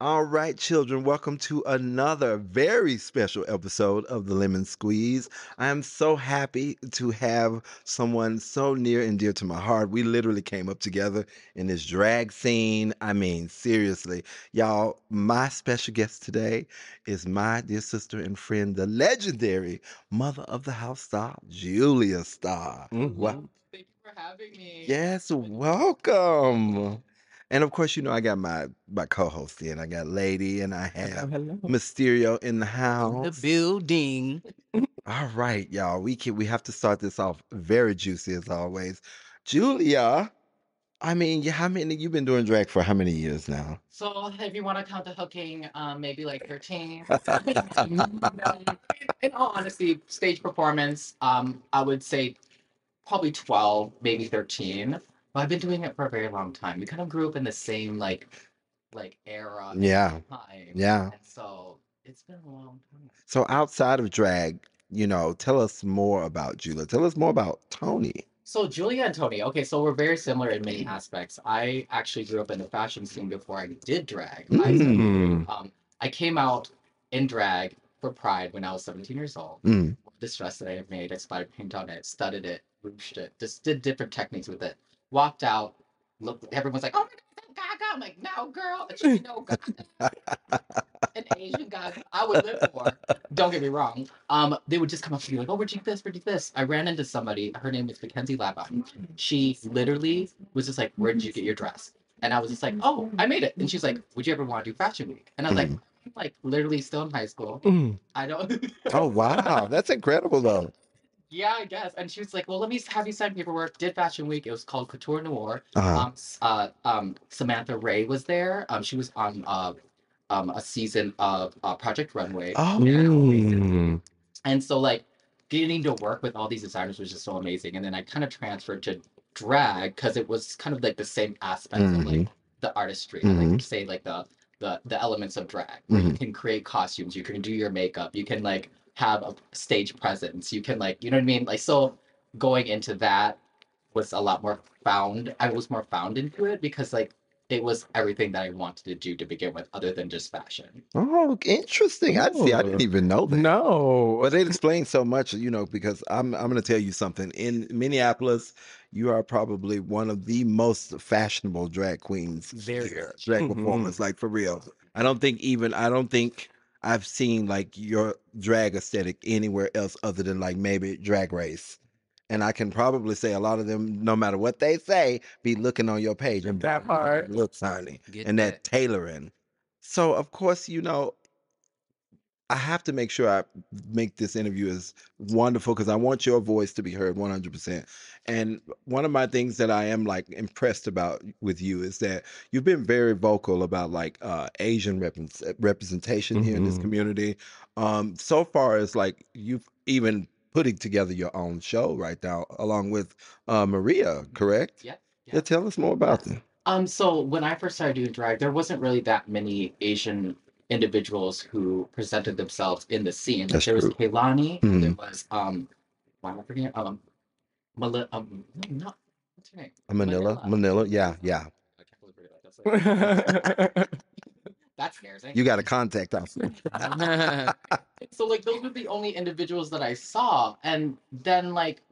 All right, children, welcome to another very special episode of the Lemon Squeeze. I am so happy to have someone so near and dear to my heart. We literally came up together in this drag scene. I mean, seriously, y'all, my special guest today is my dear sister and friend, the legendary mother of the house Starr, Julia Starr. Wow. Mm-hmm. Thank you for having me. Yes, welcome. And of course, you know, I got my my co-host in. I got Lady and I have hello. Mysterio in the house. In The house. building. All right, y'all. We can we have to start this off very juicy as always. Julia, I mean, yeah, how many you've been doing drag for how many years now? So if you want to count the hooking, um, maybe like 13. No, in all honesty, stage performance, um, I would say probably 12, maybe 13. But I've been doing it for a very long time. We kind of grew up in the same like like era and Yeah, time. yeah. And so it's been a long time. So outside of drag, you know, tell us more about Julia. Tell us more about Tony. So Julia and Tony, okay, so we're very similar in many aspects. I actually grew up in the fashion scene before I did drag. I Mm, um, I came out in drag for Pride when I was 17 years old. mm, This dress that I had made, I splattered paint on it, studded it, ruched it, just did different techniques with it. Walked out, looked, everyone's like, oh my god, that Gaga. I'm like, no, girl, you know Gaga, an Asian Gaga. I would live for. Don't get me wrong. Um, they would just come up to me like, oh, where'd you get this? Where'd you get this? I ran into somebody, her name was Mackenzie Laba. She literally was just like, where'd you get your dress? And I was just like, oh, I made it. And she's like, would you ever want to do Fashion Week? And I was like, mm. Like literally still in high school. Mm. I don't. Oh wow, that's incredible though. Yeah, I guess. And she was like, well, let me have you sign paperwork. Did Fashion Week. It was called Couture Noir. Uh-huh. Um, uh, um, Samantha Rei was there. Um, she was on uh, um, a season of uh, Project Runway. Oh, Mm. And so like getting to work with all these designers was just so amazing. And then I kind of transferred to drag because it was kind of like the same aspects of like Mhm. the artistry. I like say like the the the elements of drag. Where you can create costumes, you can do your makeup, you can like have a stage presence, you can like you know what I mean? Like so going into that was a lot more found. I was more found into it because like it was everything that I wanted to do to begin with, other than just fashion. Oh, interesting. I see. I didn't even know that. No. Well, they explain so much, you know, because I'm I'm going to tell you something. In Minneapolis, you are probably one of the most fashionable drag queens Very here, much. drag Mhm. performers, like for real. I don't think even I don't think I've seen like your drag aesthetic anywhere else other than like maybe Drag Race. And I can probably say a lot of them, no matter what they say, be looking on your page and be That like, part. looks, honey, Get and that that. tailoring. So of course, you know, I have to make sure I make this interview as wonderful because I want your voice to be heard 100%. And one of my things that I am like impressed about with you is that you've been very vocal about like uh, Asian repres- representation here in this Mhm. community. Um, so far as like you've even putting together your own show right now along with uh, Maria, correct? Yeah. Yeah, tell us more about that. Um, so when I first started doing drag, there wasn't really that many Asian individuals who presented themselves in the scene. That's there was true. Kaylani, Mhm. there was um, why am I forgetting? Um, Mali- um, not what's her name? Manila, Manila, yeah, yeah. I can't believe That's, like, that scares me. You got to contact us. so like those were the only individuals that I saw, and then like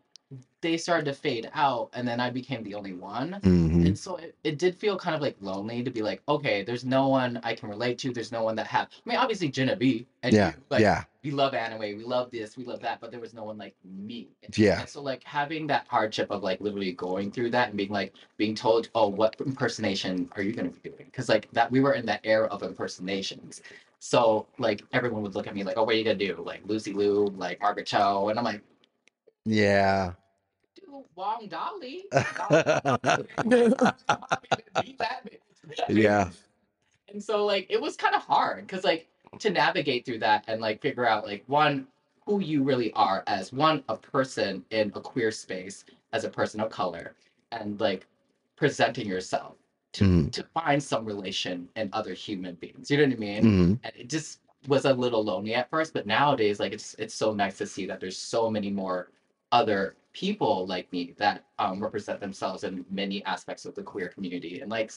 they started to fade out, and then I became the only one. Mhm. And so it, it did feel kind of like lonely to be like, okay, there's no one I can relate to. There's no one that have. I mean, obviously Jenna B. And Yeah, you, like, yeah, We love anime. We love this. We love that. But there was no one like me. yeah. And so like having that hardship of like literally going through that and being like being told, oh, what impersonation are you gonna be doing? Because like that we were in that era of impersonations. So like everyone would look at me like, oh, what are you gonna do? Like Lucy Liu, like Margaret Cho, and I'm like, Yeah. Wong Dolly. Yeah. And so like it was kind of hard because like to navigate through that and like figure out like one who you really are as one a person in a queer space as a person of color and like presenting yourself to Mhm. to find some relation in other human beings. You know what I mean? Mhm. And it just was a little lonely at first, but nowadays like it's it's so nice to see that there's so many more other people like me that um, represent themselves in many aspects of the queer community, and like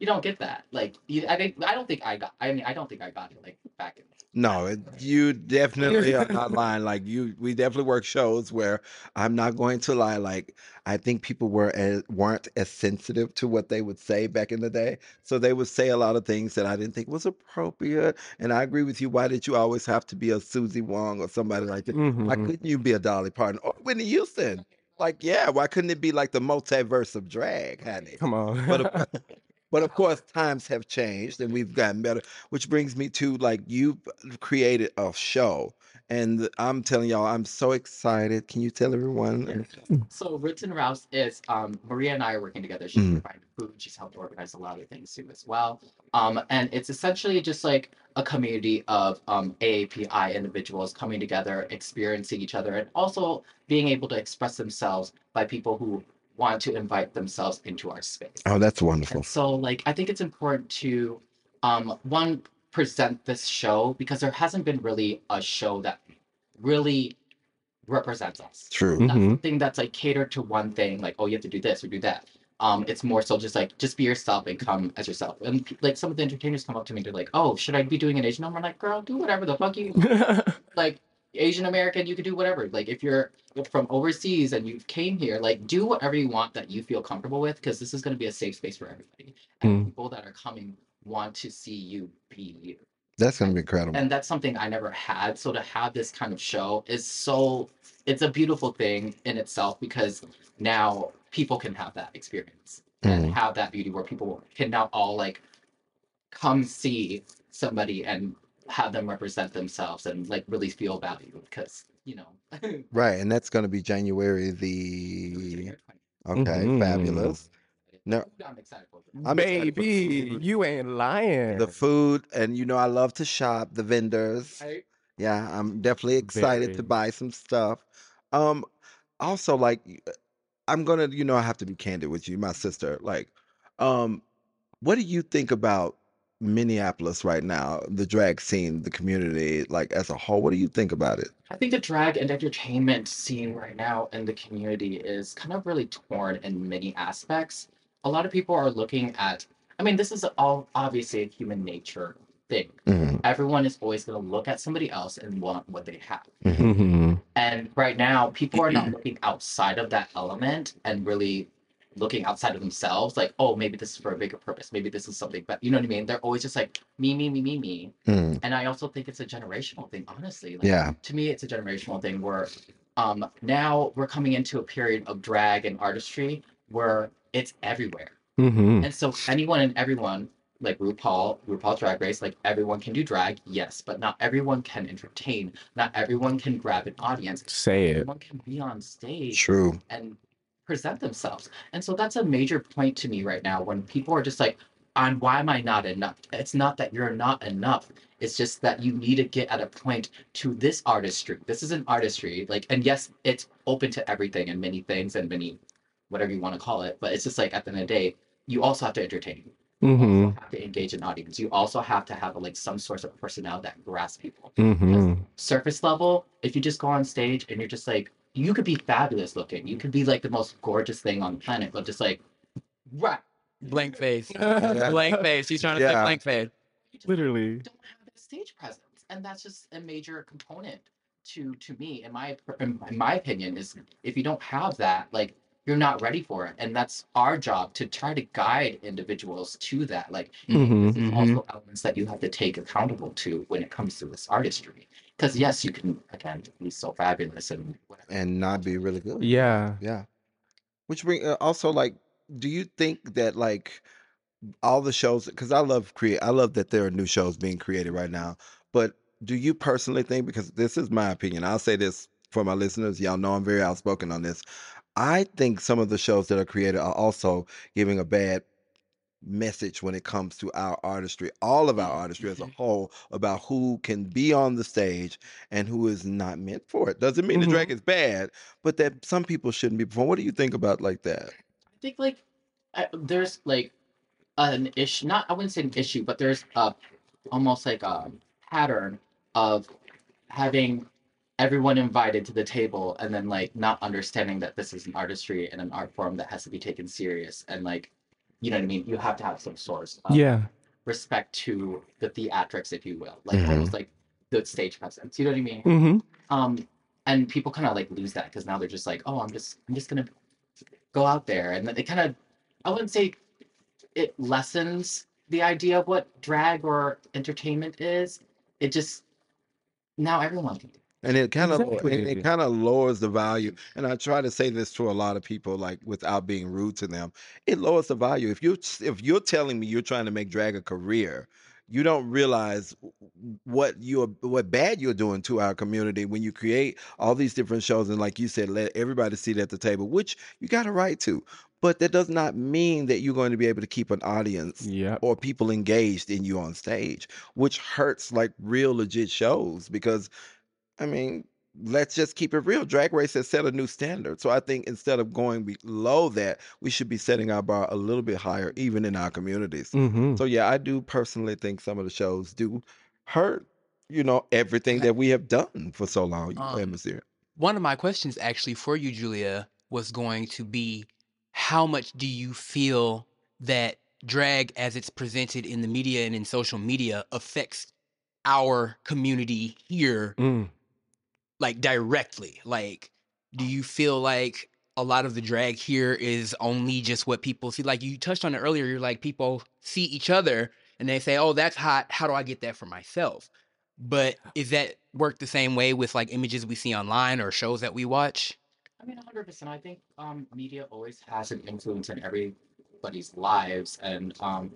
you don't get that. Like you, I think I don't think I got. I mean, I don't think I got it like back in. No, it, you definitely are not lying. Like you, we definitely work shows where I'm not going to lie. Like I think people were as, weren't as sensitive to what they would say back in the day, so they would say a lot of things that I didn't think was appropriate. And I agree with you. Why did you always have to be a Suzie Wong or somebody like that? Why Mhm. couldn't you be a Dolly Parton or Whitney Houston? Like, yeah, why couldn't it be like the multiverse of drag, honey? Come on. But of, but of course, times have changed and we've gotten better. Which brings me to like you've created a show, and I'm telling y'all, I'm so excited. Can you tell everyone? So Roots and Rouse is um, Maria and I are working together. She's Mhm. providing food. She's helped organize a lot of things too as well. Um, and it's essentially just like a community of um, AAPI individuals coming together, experiencing each other, and also being able to express themselves by people who want to invite themselves into our space. Oh, that's wonderful. And so, like, I think it's important to, um, one, present this show because there hasn't been really a show that really represents us. True. Not Mhm. something that's like catered to one thing, like, oh, you have to do this or do that. Um, it's more so just like just be yourself and come as yourself. And like some of the entertainers come up to me, they're like, "Oh, should I be doing an Asian number?" I'm like, "Girl, do whatever the fuck you like Asian American, you can do whatever. Like if you're from overseas and you came here, like do whatever you want that you feel comfortable with, because this is going to be a safe space for everybody. And Mm. people that are coming want to see you be you. That's gonna be incredible. And that's something I never had. So to have this kind of show is so it's a beautiful thing in itself because now people can have that experience and Mm. have that beauty where people can now all like come see somebody and have them represent themselves and like really feel valued because you know Right, and that's gonna be January the okay, Mhm. fabulous. No. I'm excited for it. I'm excited Baby, you ain't lying. The food, and you know, I love to shop. The vendors. Right? Yeah, I'm definitely excited to buy some stuff. Um, also, like, i'm gonna, you know, I have to be candid with you, my sister. Like, um, what do you think about Minneapolis right now, the drag scene, the community, like as a whole? What do you think about it? I think the drag and entertainment scene right now in the community is kind of really torn in many aspects. A lot of people are looking at, I mean, this is all obviously a human nature thing. Mhm, Everyone is always going to look at somebody else and want what they have. mhm. hmm And right now, people are not looking outside of that element and really looking outside of themselves, like, oh, maybe this is for a bigger purpose. Maybe this is something, but you know what I mean? They're always just like, me, me, me, me, me. Mm, And I also think it's a generational thing, honestly. Like, Yeah. To me, it's a generational thing where um, now we're coming into a period of drag and artistry where it's everywhere. hmm And so anyone and everyone, like RuPaul, RuPaul Drag Race, like everyone can do drag, yes, but not everyone can entertain. Not everyone can grab an audience. Say it. Everyone can be on stage True. and present themselves. And so that's a major point to me right now when people are just like, I'm why am I not enough? It's not that you're not enough. It's just that you need to get at a point to this artistry. This is an artistry. Like, and yes, it's open to everything and many things and many whatever you want to call it. But it's just like at the end of the day, you also have to entertain. You hmm also have to engage an audience. You also have to have like some sort of personnel that grasps people hmm surface level, if you just go on stage and you're just like, you could be fabulous looking, you could be like the most gorgeous thing on the planet, but just like, right, Blank face. Yeah. Blank face. He's trying to Yeah. say blank face. Literally. don't have that stage presence, and that's just a major component to to me, in my in my opinion, is if you don't have that, like you're not ready for it, and that's our job to try to guide individuals to that, like. hmm this is also elements that you have to take accountable to when it comes to this artistry. Because yes, you can again be so fabulous and whatever. And not be really good. Yeah. Yeah. Which bring uh, also like, do you think that like all the shows? Because I love create, I love that there are new shows being created right now. But do you personally think? Because this is my opinion. I'll say this for my listeners. Y'all know I'm very outspoken on this. I think some of the shows that are created are also giving a bad message when it comes to our artistry, all of our artistry as a whole, about who can be on the stage and who is not meant for it. Doesn't mean Mhm. the drag is bad, but that some people shouldn't be performing. What do you think about like that? I think like uh, there's like an issue. Not I wouldn't say an issue, but there's a almost like a pattern of having everyone invited to the table and then like not understanding that this is an artistry and an art form that has to be taken serious and like you know what I mean? You have to have some source of Yeah. respect to the theatrics, if you will. Like Mhm. almost like the stage presence. You know what I mean? Mm-hmm. um and people kind of like lose that because now they're just like oh i'm just i'm just gonna go out there and then they kind of i wouldn't say it lessens the idea of what drag or entertainment is it just now everyone can do it. And it kind of it kind of lowers the value and i try to say this to a lot of people like without being rude to them it lowers the value if you if you're telling me you're trying to make drag a career you don't realize what you're what bad you're doing to our community when you create all these different shows and like you said let everybody sit at the table which you got a right to but that does not mean that you're going to be able to keep an audience Yep. or people engaged in you on stage, which hurts like real legit shows because I mean, let's just keep it real. Drag Race has set a new standard. So I think instead of going below that, we should be setting our bar a little bit higher, even in our communities. Mm-hmm. So yeah, I do personally think some of the shows do hurt, you know, everything that we have done for so long. You go ahead, Um, One of my questions actually for you, Julia, was going to be how much do you feel that drag as it's presented in the media and in social media affects our community here Mm. Like directly like do you feel like a lot of the drag here is only just what people see? Like you touched on it earlier you're like people see each other and they say oh that's hot how do i get that for myself? But is that work the same way with like images we see online or shows that we watch? I mean 100% i think um media always has an influence in everybody's lives and um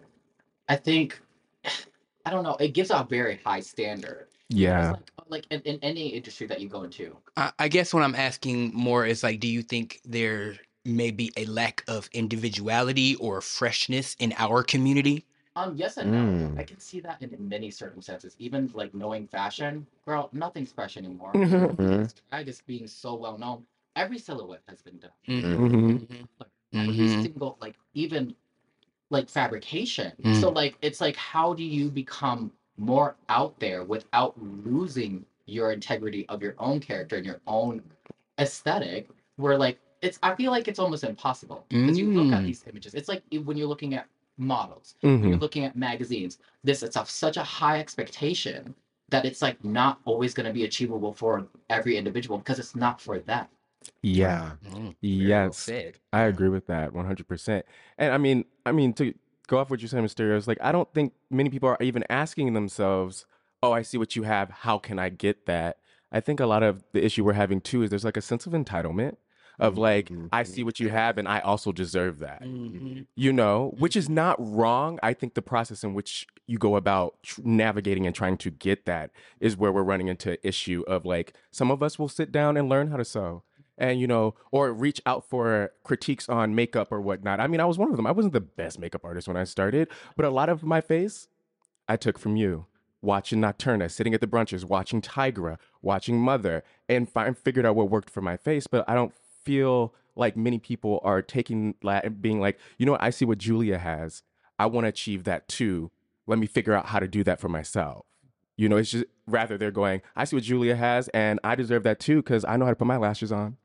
i think i don't know it gives a very high standard It's Yeah. like, like in, in any industry that you go into I, I guess what i'm asking more is like do you think there may be a lack of individuality or freshness in our community Um, yes and no. Mm. I can see that in many circumstances. Even like knowing fashion, girl, nothing's fresh anymore. Mhm. Mhm. Drag is being so well known. Every silhouette has been done. Mm-hmm. Every Mhm. single like even like fabrication. Mm. So like it's like how do you become more out there without losing your integrity of your own character and your own aesthetic? Where like it's I feel like it's almost impossible. Because you look at Mm. these images. It's like when you're looking at models Mm-hmm. you're looking at magazines this it's of such a high expectation that it's like not always going to be achievable for every individual because it's not for them Yeah. Mm, very well Yes. I agree with that 100%. And I mean, I mean to go off what you said, Mysterios, like I don't think many people are even asking themselves, "Oh, I see what you have. How can I get that?" I think a lot of the issue we're having too is there's like a sense of entitlement of like, Mhm. I see what you have and I also deserve that. Mhm. You know, which is not wrong. I think the process in which you go about tr- navigating and trying to get that is where we're running into issue of like some of us will sit down and learn how to sew and you know or reach out for critiques on makeup or whatnot. I mean i was one of them. I wasn't the best makeup artist when i started but a lot of my face i took from you. Watching nocturna sitting at the brunches watching tigra watching mother and find, figured out what worked for my face but i don't feel like many people are taking la- being like you know what i see what julia has. I want to achieve that too. Let me figure out how to do that for myself you know it's just rather they're going i see what julia has and i deserve that too because i know how to put my lashes on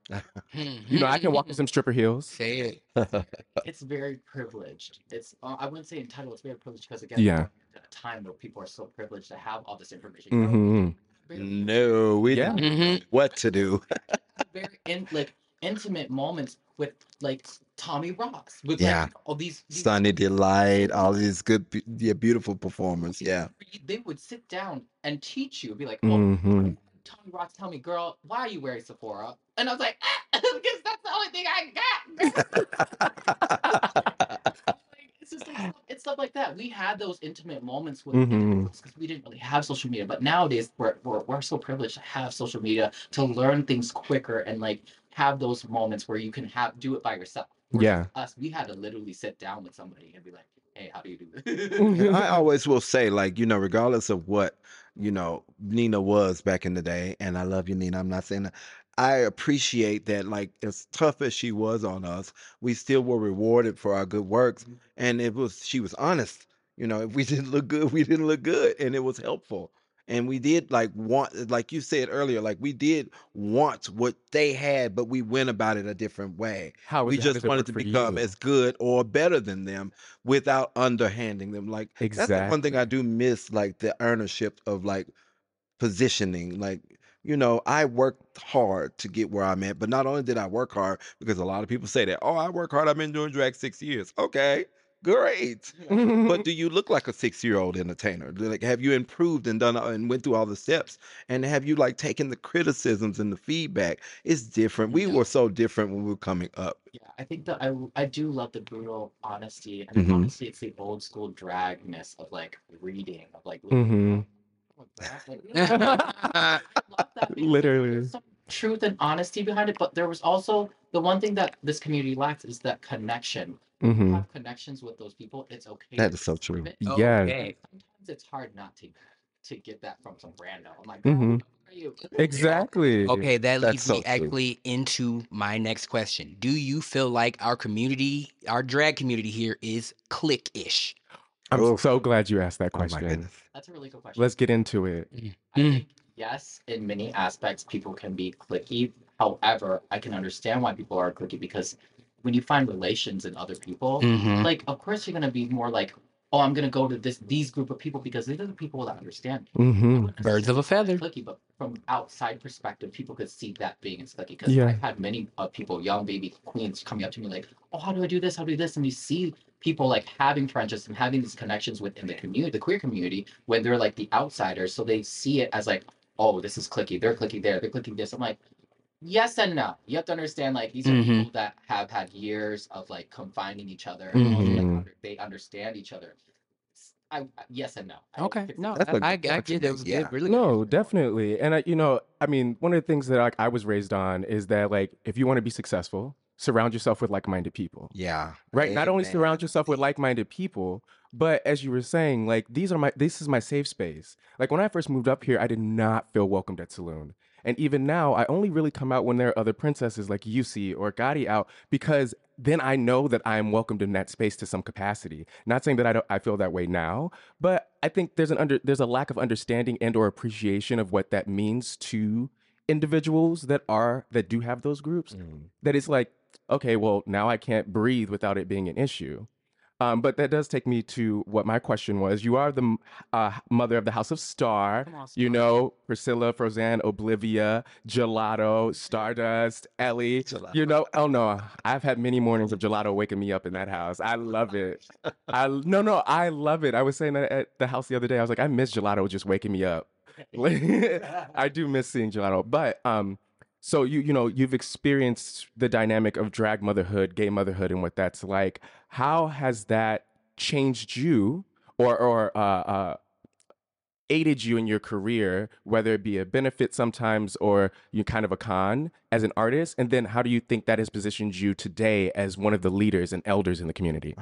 you know i can walk in some stripper heels Say it. it's very privileged it's uh, i wouldn't say entitled it's very privileged because again Yeah. a time where people are so privileged to have all this information hmm very, No, we Yeah. didn't know Mhm. what to do. very in, like intimate moments with like tommy ross with Yeah. like all these, these Sunny Delight, all these good, yeah, beautiful performers. Yeah. they would sit down and teach you be like oh hmm Tommy Ross tell me, girl, why are you wearing Sephora? And I was like, ah, because that's the only thing I got. Like, it's just like stuff, it's stuff like that. We had those intimate moments with because we didn't really have social media. But nowadays, we're, we're we're so privileged to have social media to learn things quicker and like have those moments where you can have do it by yourself. Yeah. us, we had to literally sit down with somebody and be like, hey, how do you do this? Mm-hmm. I always will say, like, you know, regardless of what, you know, Nina was back in the day, and I love you, Nina. I'm not saying that. I appreciate that, like, as tough as she was on us, we still were rewarded for our good works. Mm-hmm. And it was, she was honest. You know, if we didn't look good, we didn't look good. And it was helpful. And we did like want like you said earlier like we did want what they had but we went about it a different way. How we just wanted to become you? as good or better than them without underhanding them like that's the one thing i do miss like the ownership of like positioning like you know i worked hard to get where i'm at but not only did i work hard because a lot of people say that oh i work hard i've been doing drag six years. Okay great but do you look like a six year old entertainer like have you improved and done and went through all the steps and have you like taken the criticisms and the feedback it's different we Yeah. were so different when we were coming up Yeah, I think that I I do love the brutal honesty, and Mhm. honestly, it's the old school dragness of like reading of like. Mhm. "Oh, drag," like, you know, I love that because Literally. truth and honesty behind it, but there was also the one thing that this community lacks is that connection. You hmm have connections with those people. It's okay. That to is so true. it. Yeah. Okay. Sometimes it's hard not to to get that from some random. I'm like, Mhm. "Girl, how are you?" Exactly. Okay, that That's leads so me true. actually into my next question. Do you feel like our community, our drag community here is clique-ish? I'm Oof. so glad you asked that oh my question. goodness That's a really good question. Let's get into it. I Mm. think yes, in many aspects, people can be clicky. However, I can understand why people are clicky because when you find relations in other people, Mm-hmm. like of course you're gonna be more like, oh, I'm gonna go to this these group of people because these are the people that understand. me." I hmm Birds of a feather. Clicky, but from outside perspective, people could see that being as clicky. Because Yeah. I've had many uh, people, young baby queens, coming up to me like, oh, how do I do this? How do I do this? And you see people like having friendships and having these connections within the community, the queer community, when they're like the outsiders. So they see it as like, oh, this is clicky. They're clicky there. They're clicking this. I'm like, yes and no. You have to understand like these are Mhm. people that have had years of like confining each other. And also, like, under- they understand each other. S- I, I- yes and no. I Okay, fix no, That's a I, I, good get that was Yeah. good. Really No, good. definitely. And I, you know, I mean, one of the things that like I was raised on is that like if you want to be successful, surround yourself with like-minded people. yeah Right? Not only Amen. surround yourself with like-minded people, but as you were saying, like these are my this is my safe space. Like when I first moved up here, I did not feel welcomed at Saloon. And even now, I only really come out when there are other princesses like Yusi or Gotti out because then I know that I am welcomed in that space to some capacity. Not saying that I don't I feel that way now, but I think there's an under there's a lack of understanding and or appreciation of what that means to individuals that are that do have those groups Mm. that it's like, okay, well, now I can't breathe without it being an issue. Um, but that does take me to what my question was. You are the uh, mother of the House of Starr. On, You know, Priscilla, Frozen, Oblivia, Gelato, Stardust, Ellie. Gelato. You know, oh no, I've had many mornings of Gelato waking me up in that house. I love it. I no, no, I love it. I was saying that at the house the other day. I was like, I miss Gelato just waking me up. I do miss seeing Gelato, but um, so you you know you've experienced the dynamic of drag motherhood, gay motherhood, and what that's like. How has that changed you, or or uh, uh, aided you in your career, whether it be a benefit sometimes or you kind of a con as an artist? And then how do you think that has positioned you today as one of the leaders and elders in the community?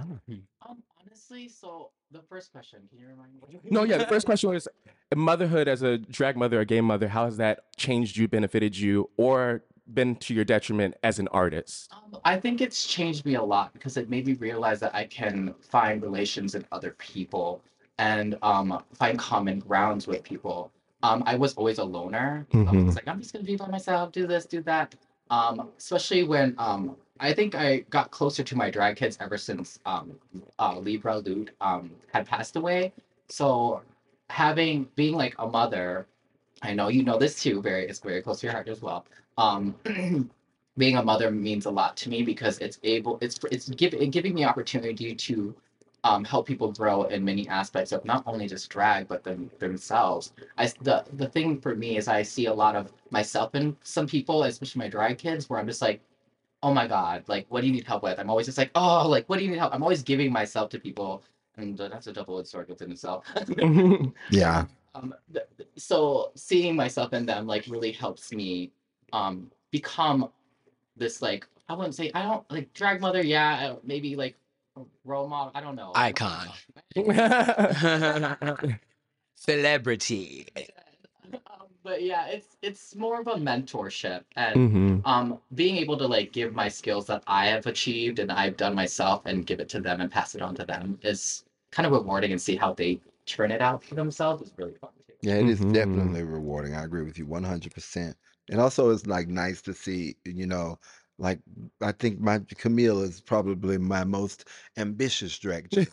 Um, honestly, so the first question, can you remind me? No, yeah. The first question was motherhood as a drag mother, a gay mother. How has that changed you, benefited you, or been to your detriment as an artist? Um, I think it's changed me a lot because it made me realize that I can find relations in other people and um, find common grounds with people. Um, I was always a loner. so I was like, I'm just gonna be by myself, do this, do that. Um, especially when um, I think I got closer to my drag kids ever since um, uh, Libra Lude um, had passed away. So having being like a mother, I know you know this too. Very, it's very close to your heart as well. Um, being a mother means a lot to me because it's able, it's it's give, it giving me opportunity to um, help people grow in many aspects of not only just drag but them, themselves. I the the thing for me is I see a lot of myself in some people, especially my drag kids, where I'm just like, oh my god, like what do you need help with? I'm always just like, oh, like what do you need help? I'm always giving myself to people, and uh, that's a double-edged sword within itself. yeah um th- th- so seeing myself in them like really helps me um become this like i wouldn't say i don't like drag mother yeah maybe like role model i don't know Icon. Celebrity. But yeah it's it's more of a mentorship and Mhm. um being able to like give my skills that i have achieved and i've done myself and give it to them and pass it on to them is kind of rewarding and see how they turn it out for themselves is really fun too. Yeah, it is Mhm. definitely rewarding. I agree with you 100%. And also, it's like nice to see, you know, like I think my Camille is probably my most ambitious director.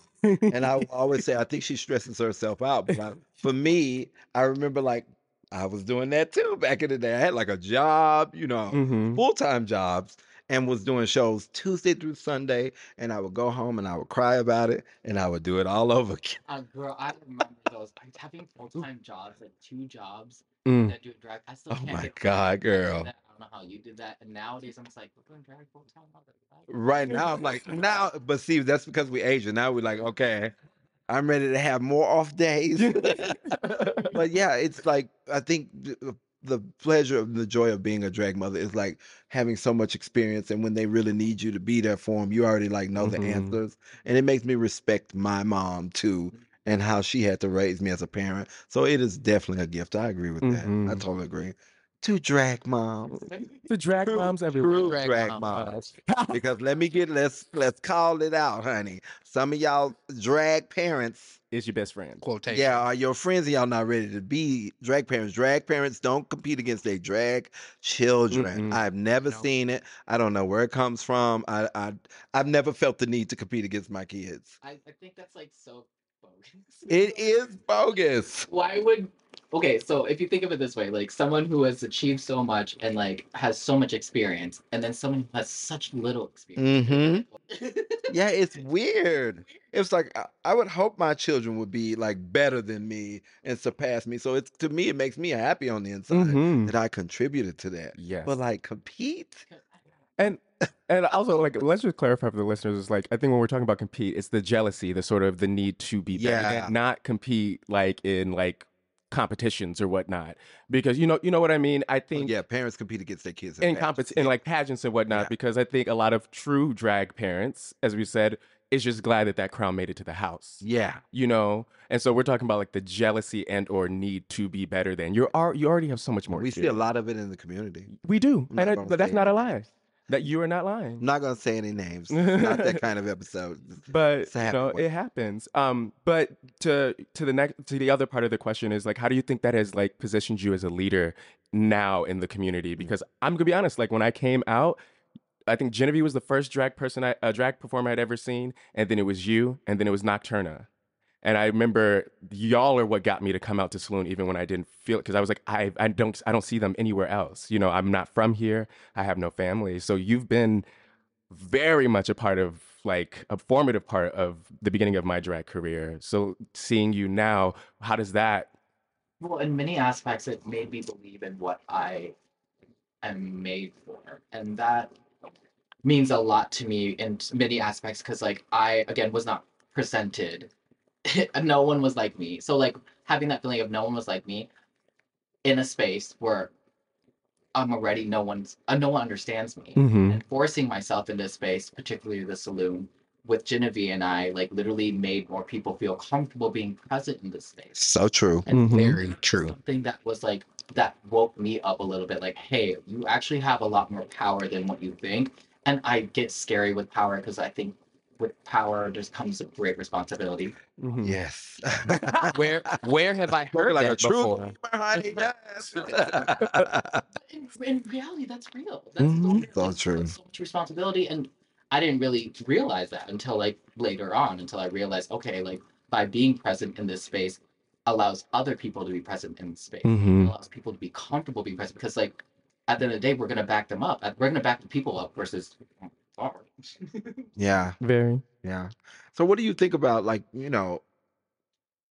And I always say, I think she stresses herself out. But I, for me, I remember like I was doing that too back in the day. I had like a job, you know, Mhm. full time jobs, and was doing shows Tuesday through Sunday. And I would go home and I would cry about it, and I would do it all over again. Uh, girl, I remember those. I was having full time jobs, like two jobs, Mm. and then doing drag. I still Oh can't my God, girl. that. I don't know how you did that. And nowadays, I'm just like, we're doing drag full time. Right now, I'm like, now, but see, that's because we Asian. Now we're like, okay, I'm ready to have more off days. but yeah, it's like I think the, the pleasure of the joy of being a drag mother is like having so much experience, and when they really need you to be there for them, you already like know Mhm. the answers, and it makes me respect my mom too, and how she had to raise me as a parent. So it is definitely a gift. I agree with that. I Mhm. totally agree. Two drag moms. to drag True- moms everywhere. true Drag drag moms. moms. because let me get let's let's call it out, honey. Some of y'all drag parents, is your best friend. Quotation. yeah, are your friends and y'all not ready to be drag parents. Drag parents don't compete against their drag children. Mm-mm. I've never No. seen it. I don't know where it comes from. I I I've never felt the need to compete against my kids. I, I think that's like so bogus. It is bogus. Why would okay, so if you think of it this way, like someone who has achieved so much and like has so much experience, and then someone who has such little experience. Mm-hmm. Yeah, it's weird. It's like I, I would hope my children would be like better than me and surpass me. So it's to me, it makes me happy on the inside Mhm. that I contributed to that. Yeah, But like compete, And and also like let's just clarify for the listeners is like I think when we're talking about compete, it's the jealousy, the sort of the need to be better, Yeah. and not compete like in like competitions or whatnot. Because you know you know what I mean. I Well, think yeah, parents compete against their kids in compet in like pageants and whatnot. Yeah. Because I think a lot of true drag parents, as we said, is just glad that that crown made it to the house. Yeah, You know, and so we're talking about like the jealousy and or need to be better than you're. You already have so much more. we see a lot of it in the community. We do, I'm and I, but that's not a lie. That you are not lying. I'm not gonna say any names. Not that kind of episode. but you know one. it happens um but to to the next to the other part of the question is like how do you think that has like positioned you as a leader now in the community because i'm gonna be honest like when i came out i think genevieve was the first drag person i a drag performer i'd ever seen and then it was you and then it was nocturna and I remember y'all are what got me to come out to Saloon even when I didn't feel it because I was like I I don't I don't see them anywhere else. You know, I'm not from here. I have no family. So you've been very much a part of like a formative part of the beginning of my drag career. So seeing you now, how does that? Well, in many aspects, it made me believe in what I am made for, and that means a lot to me in many aspects. Because, like, I again was not presented. no one was like me. So, like, having that feeling of no one was like me in a space where I'm already no one's uh, no one understands me, Mm-hmm. and forcing myself into space, particularly the saloon. With Genevieve and I, like literally made more people feel comfortable being present in this space So true. and Mhm. Very true. something that was like that woke me up a little bit like hey you actually have a lot more power than what you think and i get scary with power because i think with power just comes a great responsibility Mm-hmm. Yes. Where where have I heard like a that true before? honey. Yes. in, in reality that's real that's Mhm. so, real. So true. it's so much responsibility and i didn't really realize that until like later on until i realized okay like by being present in this space allows other people to be present in space Mm-hmm. allows people to be comfortable being present because like at the end of the day we're gonna back them up we're gonna back the people up versus forward. yeah. Very. Yeah. So what do you think about like, you know,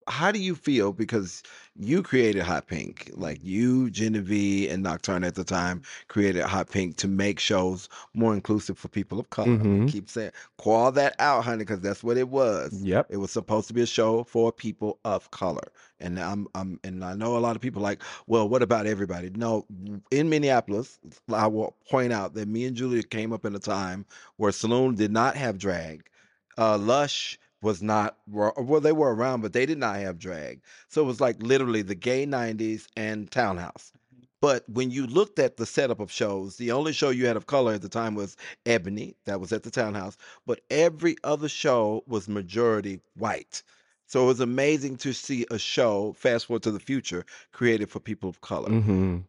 how do you feel because you created Hot Pink, like you, Genevieve, and Nocturne at the time created Hot Pink to make shows more inclusive for people of color. Mhm. Keep saying, call that out, honey, because that's what it was. Yep. It was supposed to be a show for people of color. And I'm, I'm, and I know a lot of people like, well, what about everybody? No, in Minneapolis, I will point out that me and Julia came up in a time where Saloon did not have drag. Uh, Lush was not, well, they were around, but they did not have drag. So it was like literally the gay 90s and Townhouse. But when you looked at the setup of shows, the only show you had of color at the time was Ebony, that was at the Townhouse, but every other show was majority white. So it was amazing to see a show, fast forward to the future, created for people of color. hmm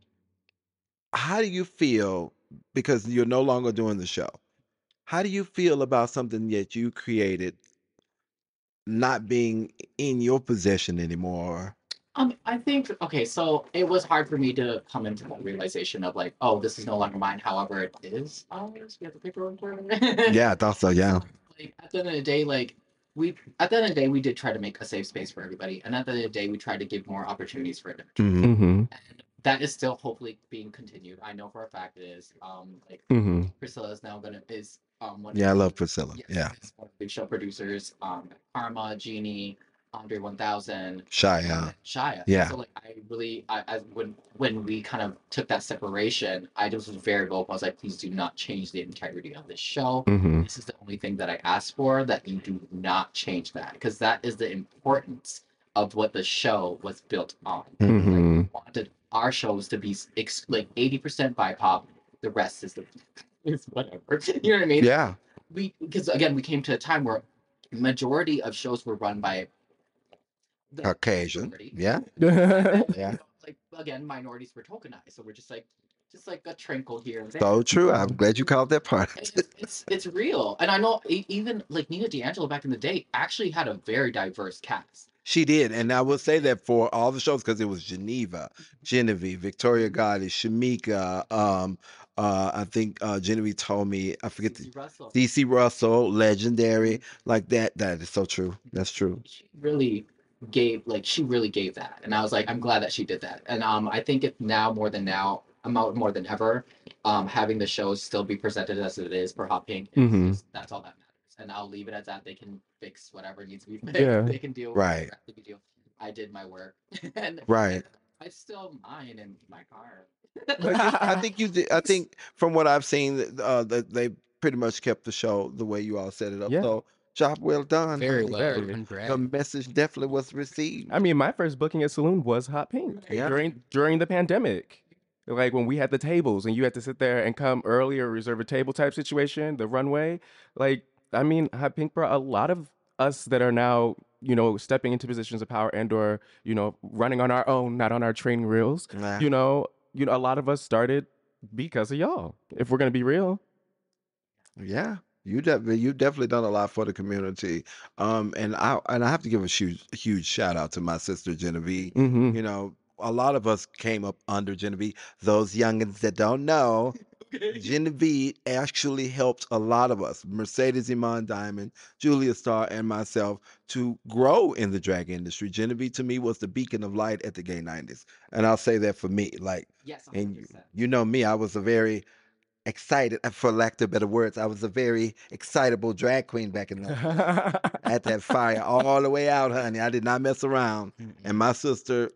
How do you feel because you're no longer doing the show? How do you feel about something that you created not being in your possession anymore? Um, I think okay, so it was hard for me to come into that realization of like, oh, this is no longer mine. However, it is ours. We have the paperwork for it. Yeah, I thought so. Yeah. Like at the end of the day, like we at the end of the day, we did try to make a safe space for everybody, and at the end of the day, we tried to give more opportunities for individuals. Mhm. hmm And that is still hopefully being continued. I know for a fact it is. Um, like hmm Priscilla is now gonna is um one. Yeah, I love Priscilla. Yeah. is one of the show producers. Um, Karma, Jeannie, Andre One Thousand. Shia. Shia. Yeah. So like I really I, I when when we kind of took that separation, I just was very vocal. I was like, please do not change the integrity of this show. hmm This is the only thing that I asked for that you do not change that because that is the importance of what the show was built on. Mhm. hmm We wanted our shows to be ex- like eighty percent BIPOC, the rest is the is whatever. You know what I mean? Yeah. we because again we came to a time where majority of shows were run by the Caucasian. Yeah. Yeah. like again minorities were tokenized so we're just like just like a trinkle here and there So true. I'm glad you called that part. it's, it's it's real and i know even like nina d'angelo back in the day actually had a very diverse cast She did, and I will say that for all the shows because it was Geneva, Genevieve, Victoria Gotti, Shamika. Um, uh, I think uh, Genevieve told me I forget the russell DC Russell, legendary, like that. That is so true. That's true. she really gave like she really gave that and i was like i'm glad that she did that and um i think if now more than now I'm out more than ever um having the shows still be presented as it is for hot pink is Mhm. just- that's all that matters and i'll leave it at that they can fix whatever needs to be fixed Yeah. they can deal with Right. whatever they can deal. i did my work and Right. i still mine in my car I think you did. I think from what I've seen, that, uh, that they pretty much kept the show the way you all set it up. Yeah. So job well done. Very honey. well. Very. Congrats. The message definitely was received. I mean, my first booking at Saloon was Hot Pink Yeah. during during the pandemic. Like when we had the tables and you had to sit there and come early or reserve a table type situation, the runway. Like, I mean, Hot Pink brought a lot of us that are now, you know, stepping into positions of power and or, you know, running on our own, not on our training reels. Nah. You know, you know, a lot of us started because of y'all. If we're gonna be real. Yeah, you definitely you definitely done a lot for the community. Um, and I and I have to give a huge huge shout out to my sister Genevieve. Mm-hmm. You know, a lot of us came up under Genevieve. Those youngins that don't know, Genevieve actually helped a lot of us, Mercedes Iman Diamond, Julia Starr, and myself, to grow in the drag industry. Genevieve to me was the beacon of light at the gay 90s. And I'll say that for me. Like, yes and 100%. you, you know me, I was a very excited, uh, for lack of better words, I was a very excitable drag queen back in the I had that fire all the way out, honey. I did not mess around. And my sister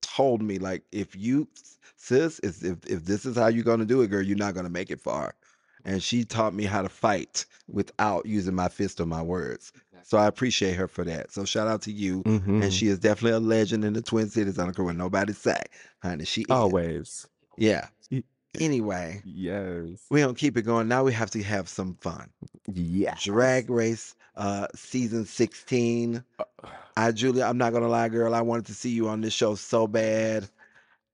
told me, like, if you, sis, is if if this is how you're gonna do it, girl, you're not gonna make it far. And she taught me how to fight without using my fist or my words. So I appreciate her for that. So shout out to you. Mhm. And she is definitely a legend in the Twin Cities. I don't care what nobody say, honey. She is. always. Yeah. Anyway, Yes. we don't keep it going. Now we have to have some fun. Yeah. Drag Race, uh, season 16. Uh, I, Julia, I'm not gonna lie, girl. I wanted to see you on this show so bad.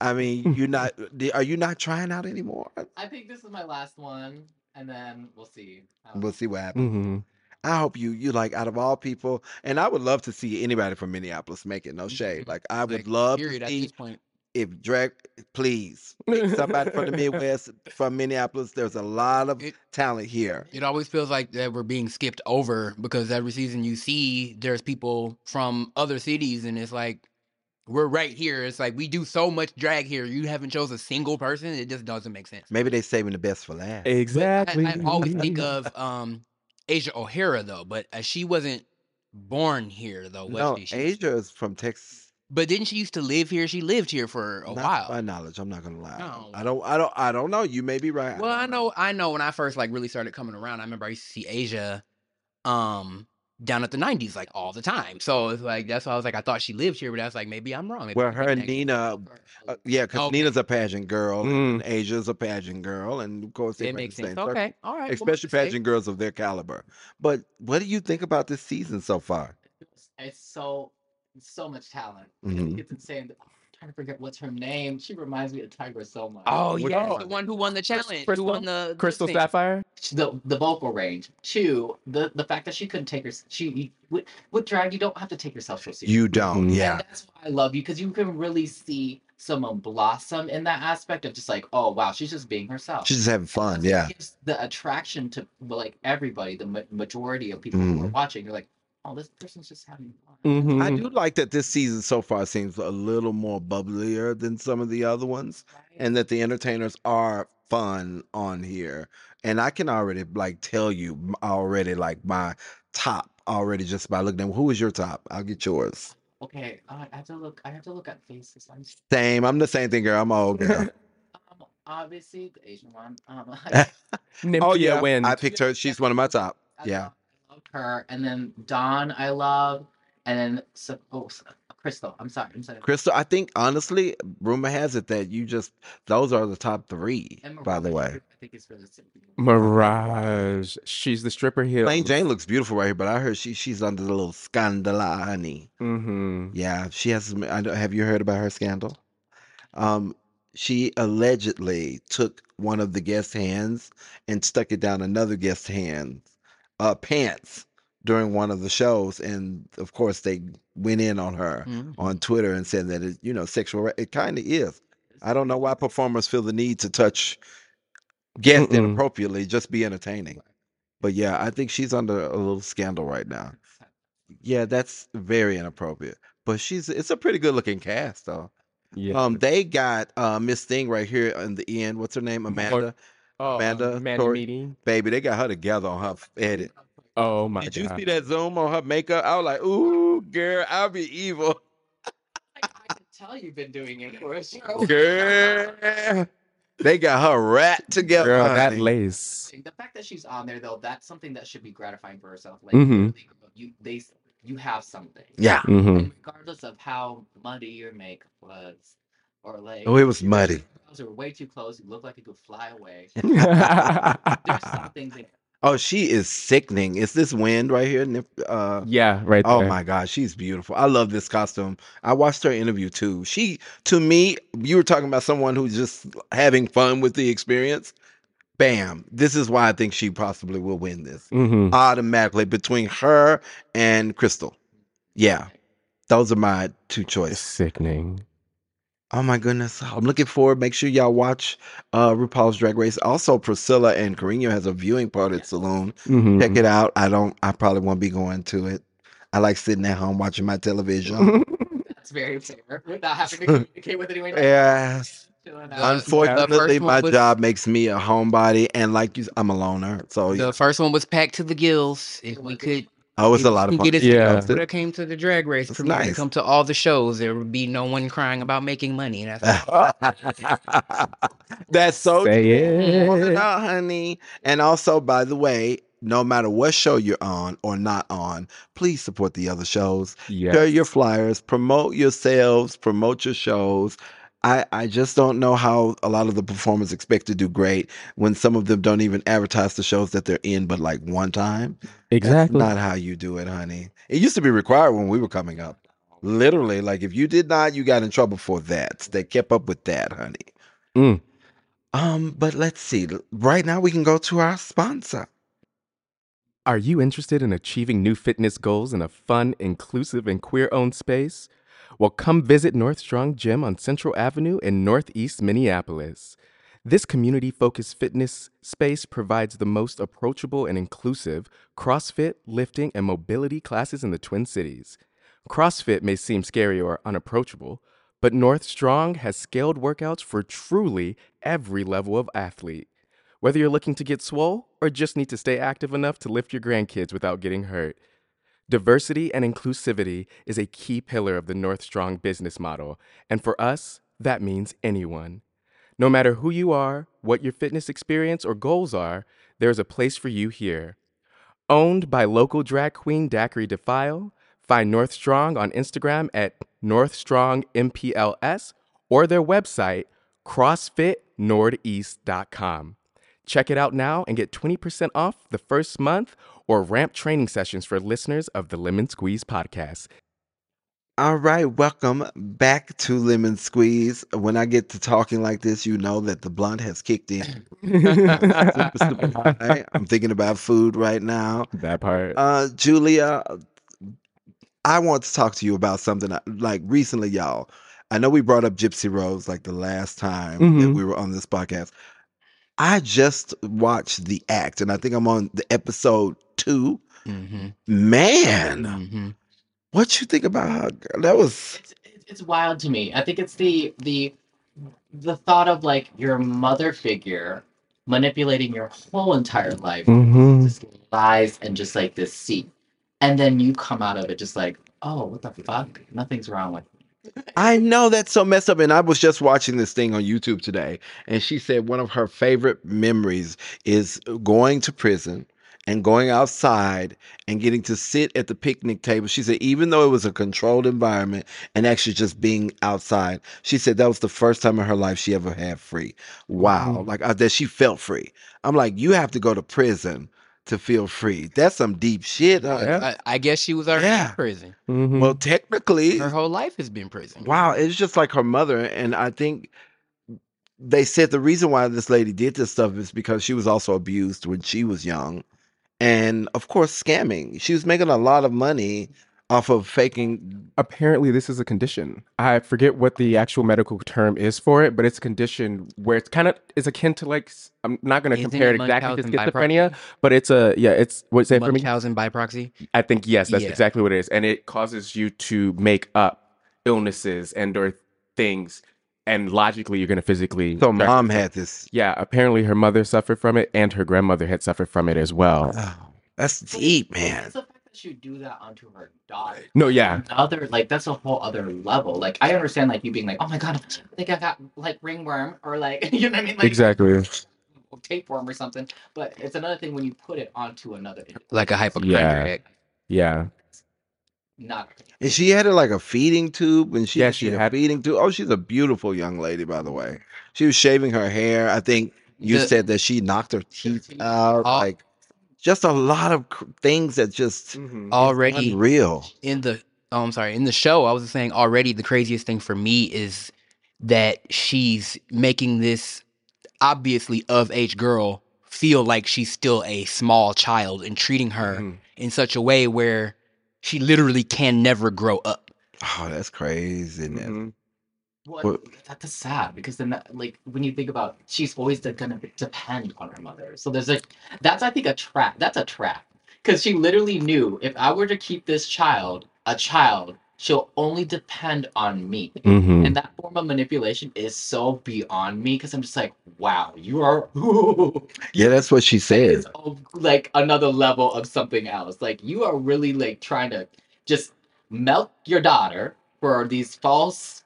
I mean, you're not. Are you not trying out anymore? i think this is my last one and then we'll see Um, We'll see what happens. hmm I hope you, you like, out of all people, and I would love to see anybody from Minneapolis make it. No shade. Like, I would Like, love period to at see this point. if drag. Please, somebody from the Midwest, from Minneapolis. There's a lot of It- talent here. It always feels like that we're being skipped over because every season you see there's people from other cities and it's like we're right here. It's like we do so much drag here. You haven't chose a single person. It just doesn't make sense. Maybe they saving the best for last. Exactly. I, I always think of um Asia O'Hara though, but uh, she wasn't born here though, was no, she? She- Asia is from Texas. But didn't she used to live here? She lived here for a Not while. my knowledge, I'm not gonna lie. No. I don't. I don't. I don't know. You may be right. Well, I don't know, I know. When I first like really started coming around, I remember I used to see Asia, um, down at the '90s like all the time. So it's like that's why I was like, I thought she lived here, but I was like, maybe I'm wrong. Maybe Well, I'm her and Nina, uh, yeah, because Okay. Nina's a pageant girl, Mm. and Asia's a pageant girl, and of course they It makes the sense. same circle, Okay, all right. especially mistake. pageant girls of their caliber. But what do you think about this season so far? It's so so much talent. Mhm. It's insane. I'm trying to forget what's her name. She reminds me of Tiger so much. Oh Which yeah, one? the one who won the challenge, Cristál? who won the the Crystal thing. Sapphire. the the vocal range. Two, the the fact that she couldn't take her she with, with drag you don't have to take yourself so seriously. You don't, yeah. And that's why I love you because you can really see someone blossom in that aspect of just like, oh wow, she's just being herself. She's just having fun, That's what yeah. gives the attraction to like everybody, the ma- majority of people who are Mhm. watching. You're like, oh, this person's just having fun. Mhm. I do like that this season so far seems a little more bubblier than some of the other ones, Right? and that the entertainers are fun on here. And I can already like tell you already like my top already just by looking at who is your top. I'll get yours. okay, uh, I have to look. I have to look at faces. I'm s- Same. I'm the same thing, girl. I'm an old girl. um, obviously the Asian one. Um, Nymphia oh yeah, wins. I picked her. She's one of my top. I Yeah. love, I love her, and then Dawn, I love, and then oh, Cristál. I'm sorry. I'm sorry. Cristál, I think honestly, rumor has it that you just those are the top three. And By the way, I think it's really simple. Mirage. She's the stripper here. Plane Jane looks beautiful right here, but I heard she she's under the little scandal, honey. Mm-hmm. Yeah, she has. I don't, have you heard about her scandal? Um, she allegedly took one of the guest hands and stuck it down another guest hand's uh, pants during one of the shows, and of course they went in on her Mhm. on Twitter and said that it, you know, sexual. It kind of is. I don't know why performers feel the need to touch guests Mm-mm. inappropriately. Just be entertaining. But yeah, I think she's under a little scandal right now. Yeah, that's very inappropriate. But she's it's a pretty good looking cast though. Yeah. Um, they got uh Miss Thing right here in the end. What's her name? Amanda. Oh, Amanda Amanda Tori- Meaty. Baby, they got her together on her f- edit. Oh my god. Did you see that zoom on her makeup? I was like, ooh, girl, I'll be evil. I, I can tell you've been doing it for a show. Girl. They got her rat together. Girl, that honey. lace. The fact that she's on there though, that's something that should be gratifying for herself. Like Mhm. you they you have something. Yeah. Mm-hmm. Regardless of how muddy your makeup was, or like Oh, it was muddy. eyebrows were way too close. You look like it could fly away. There's something there. Oh, she is sickening. Is this wind right here. Uh, yeah, right there. Oh my God, she's beautiful. I love this costume. I watched her interview too. She, to me, you were talking about someone who's just having fun with the experience. Bam. This is why I think she possibly will win this Mm-hmm. automatically between her and Cristál. Yeah, those are my two It's choices. sickening. Oh my goodness. I'm looking forward. Make sure y'all watch uh RuPaul's Drag Race. Also, Priscilla and Carino has a viewing party at Saloon. Mm-hmm. Check it out. I don't I probably won't be going to it. I like sitting at home watching my television. That's very fair. Not having to communicate with anyone. yes. Chilling Unfortunately, one my was- job makes me a homebody and like you I'm a loner. So The first one was packed to the gills. If we could, oh it's a lot of fun. get it Yeah. yeah. would came to the drag race. That's premiere, nice. Come to all the shows. There would be no one crying about making money. And that's That's so Say Hold it it. out, honey. And also, by the way, no matter what show you're on or not on, please support the other shows. Yeah. Share your flyers, promote yourselves, promote your shows. I, I just don't know how a lot of the performers expect to do great when some of them don't even advertise the shows that they're in, but like one time. Exactly. That's not how you do it, honey. It used to be required when we were coming up. Literally, like if you did not, you got in trouble for that. They kept up with that, honey. Mm. Um, but let's see. Right now, we can go to our sponsor. Are you interested in achieving new fitness goals in a fun, inclusive, and queer owned space? Well, come visit North Strong Gym on Central Avenue in Northeast Minneapolis. This community focused fitness space provides the most approachable and inclusive CrossFit, lifting, and mobility classes in the Twin Cities. CrossFit may seem scary or unapproachable, but North Strong has scaled workouts for truly every level of athlete. Whether you're looking to get swole or just need to stay active enough to lift your grandkids without getting hurt, diversity and inclusivity is a key pillar of the North Strong business model. And for us, that means anyone. No matter who you are, what your fitness experience or goals are, there's a place for you here. Owned by local drag queen Daiquiri Defile, find North Strong on Instagram at NorthstrongMPLS or their website, CrossFitNortheast.com. Check it out now and get 20% off the first month or ramp training sessions for listeners of the Lemon Squeeze podcast. All right, welcome back to Lemon Squeeze. When I get to talking like this, you know that the blunt has kicked in. Super, super. I'm thinking about food right now. that part. Uh, Julia, I want to talk to you about something like recently, y'all. I know we brought up Gypsy Rose like the last time that Mhm. we were on this podcast. I just watched the act, and I think I'm on the episode two. Mm-hmm. Man, Mm-hmm. what you think about her? Girl? That was It's, it's wild to me. I think it's the the the thought of like your mother figure manipulating your whole entire life, Mhm. just lies and just like deceit, and then you come out of it just like, oh, what the fuck? Nothing's wrong with. I know that's so messed up. And I was just watching this thing on YouTube today, and she said one of her favorite memories is going to prison and going outside and getting to sit at the picnic table. She said, even though it was a controlled environment and actually just being outside, she said that was the first time in her life she ever had free. Wow. Mhm. Like uh, that she felt free. I'm like, you have to go to prison to feel free. That's some deep shit. huh? Yeah. I, I guess she was already Yeah. in prison. Mhm. Well, technically, Her whole life has been prison. Wow, it's just like her mother. And I think they said the reason why this lady did this stuff is because she was also abused when she was young. And of course, scamming. She was making a lot of money off of faking. apparently this is a condition. I forget what the actual medical term is for it, but it's a condition where it's kind of is akin to like I'm not going to compare it it exactly to Munchausen schizophrenia, but it's a yeah, it's what's it for me? Munchausen by proxy. I think yes, that's Yeah. exactly what it is, and it causes you to make up illnesses and or things, and logically you're going to physically. So mom yourself. had this. Yeah, apparently her mother suffered from it, and her grandmother had suffered from it as well. Oh, that's deep, it's- man. It's the she do that onto her daughter. No, yeah, Other like that's a whole other level. Like I understand like you being like, oh my god, I think I got like ringworm or like you know what I mean, like exactly. tapeworm or something. But it's another thing when you put it onto another. Like a hypochondriac. Yeah, yeah. Not And she had it like a feeding tube, and she Yeah, had she a feeding tube. Oh, she's a beautiful young lady, by the way. She was shaving her hair. I think you The- said that she knocked her teeth teeth. out. All- like just a lot of cr- things that just Mhm. Already unreal. in the oh I'm sorry, in the show, I was saying already the craziest thing for me is that she's making this obviously of age girl feel like she's still a small child and treating her Mhm. in such a way where she literally can never grow up. Oh, that's crazy. isn't it? Mhm. Well, What- that's sad because then, that, like, when you think about, she's always de- gonna depend on her mother. So there's like, that's I think a trap. That's a trap because she literally knew if I were to keep this child a child, she'll only depend on me. Mhm. And that form of manipulation is so beyond me because I'm just like, wow, you are Yeah, that's what she said. of, like another level of something else. Like you are really like trying to just melt your daughter for these false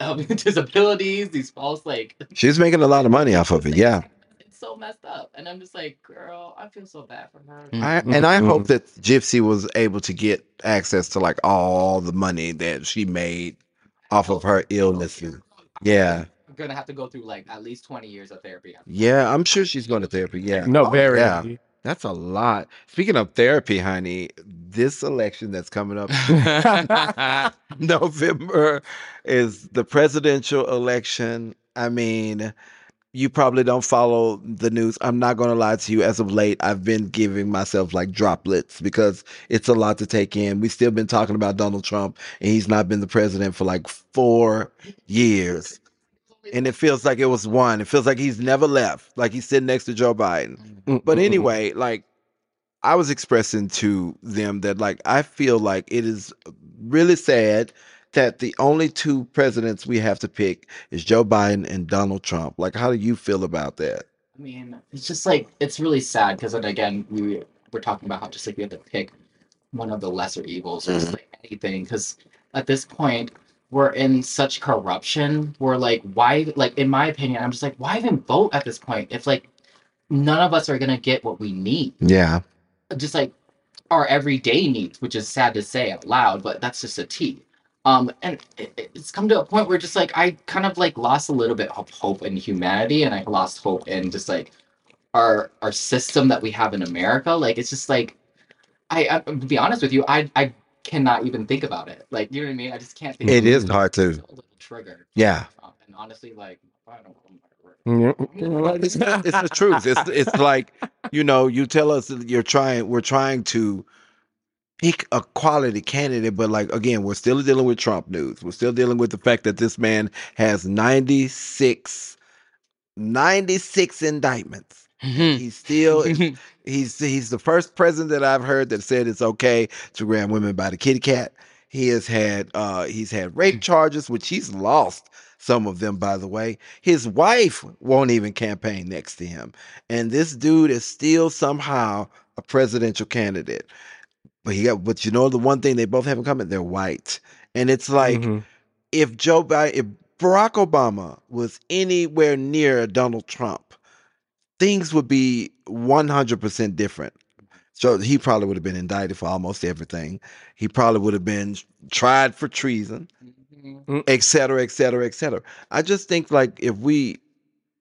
um, disabilities, these false like. She's making a lot of money off of it. Yeah. It's so messed up, and I'm just like, girl, I feel so bad for her. Mm. I, and I hope Mhm. that Gypsy was able to get access to like all the money that she made off of her illnesses. Yeah. I'm gonna have to go through like at least 20 years of therapy. Yeah, I'm sure she's going to therapy. Yeah. No, Oh, very. Yeah. That's a lot. Speaking of therapy, honey, this election that's coming up November is the presidential election. I mean, you probably don't follow the news. I'm not going to lie to you. As of late, I've been giving myself like droplets because it's a lot to take in. We've still been talking about Donald Trump, and he's not been the president for like four years. And it feels like it was one. It feels like he's never left. Like he's sitting next to Joe Biden. Mm, But mm, mm, anyway, like I was expressing to them that like I feel like it is really sad that the only two presidents we have to pick is Joe Biden and Donald Trump. Like how do you feel about that? I mean, it's just like it's really sad because then again, we we're talking about how just like we have to pick one of the lesser evils or just like anything because at this point we're in such corruption. We're like, why? Like in my opinion, I'm just like, why even vote at this point if like none of us are gonna get what we need? Yeah. just like our everyday needs, which is sad to say out loud, but that's just a T. Um, and it, it- it's come to a point where just like I kind of like lost a little bit of hope in humanity, and I lost hope in just like our our system that we have in America. Like it's just like I, I to be honest with you, I I cannot even think about it. Like you know what I mean? I just can't think. It about is hard to. I'm a little triggered. Yeah. Um, and honestly, like I don't. it's, it's the truth. It's it's like you know, you tell us that you're trying. We're trying to pick a quality candidate, but like again, we're still dealing with Trump news. We're still dealing with the fact that this man has 96, 96 indictments. He's still he's he's the first president that I've heard that said it's okay to grab women by the kitty cat. He has had uh he's had rape charges, which he's lost some of them, by the way. His wife won't even campaign next to him. And this dude is still somehow a presidential candidate. But he got but you know the one thing they both have in common, they're white. And it's like Mhm. if Joe Biden, if Barack Obama was anywhere near Donald Trump, things would be 100% different. So he probably would have been indicted for almost everything. He probably would have been tried for treason, Mhm. et cetera, et cetera, et cetera. I just think like if we